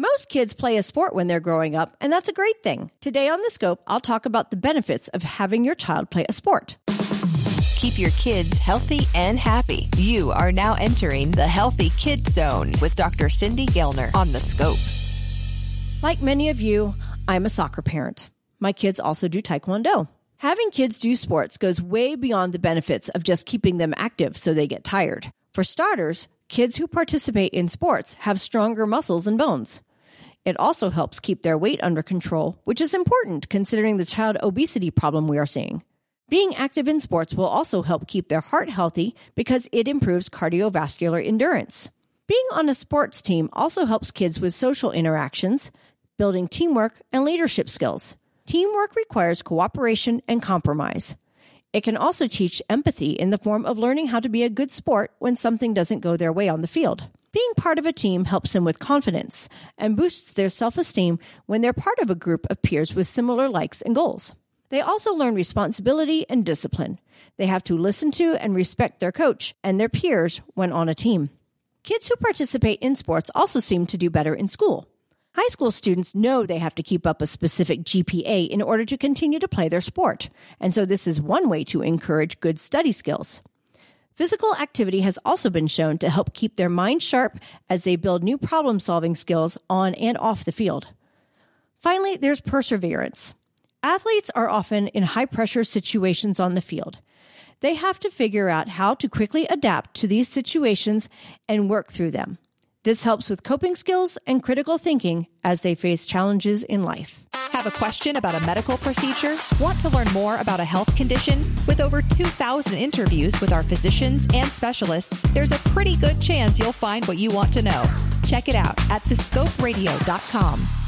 Most kids play a sport when they're growing up, and that's a great thing. Today on The Scope, I'll talk about the benefits of having your child play a sport. Keep your kids healthy and happy. You are now entering the Healthy Kid Zone with Dr. Cindy Gellner on The Scope. Like many of you, I'm a soccer parent. My kids also do Taekwondo. Having kids do sports goes way beyond the benefits of just keeping them active so they get tired. For starters, kids who participate in sports have stronger muscles and bones. It also helps keep their weight under control, which is important considering the child obesity problem we are seeing. Being active in sports will also help keep their heart healthy because it improves cardiovascular endurance. Being on a sports team also helps kids with social interactions, building teamwork and leadership skills. Teamwork requires cooperation and compromise. It can also teach empathy in the form of learning how to be a good sport when something doesn't go their way on the field. Being part of a team helps them with confidence and boosts their self esteem when they're part of a group of peers with similar likes and goals. They also learn responsibility and discipline. They have to listen to and respect their coach and their peers when on a team. Kids who participate in sports also seem to do better in school. High school students know they have to keep up a specific GPA in order to continue to play their sport, and so this is one way to encourage good study skills. Physical activity has also been shown to help keep their mind sharp as they build new problem solving skills on and off the field. Finally, there's perseverance. Athletes are often in high pressure situations on the field. They have to figure out how to quickly adapt to these situations and work through them. This helps with coping skills and critical thinking as they face challenges in life. Have a question about a medical procedure? Want to learn more about a health condition? With over 2,000 interviews with our physicians and specialists, there's a pretty good chance you'll find what you want to know. Check it out at thescoperadio.com.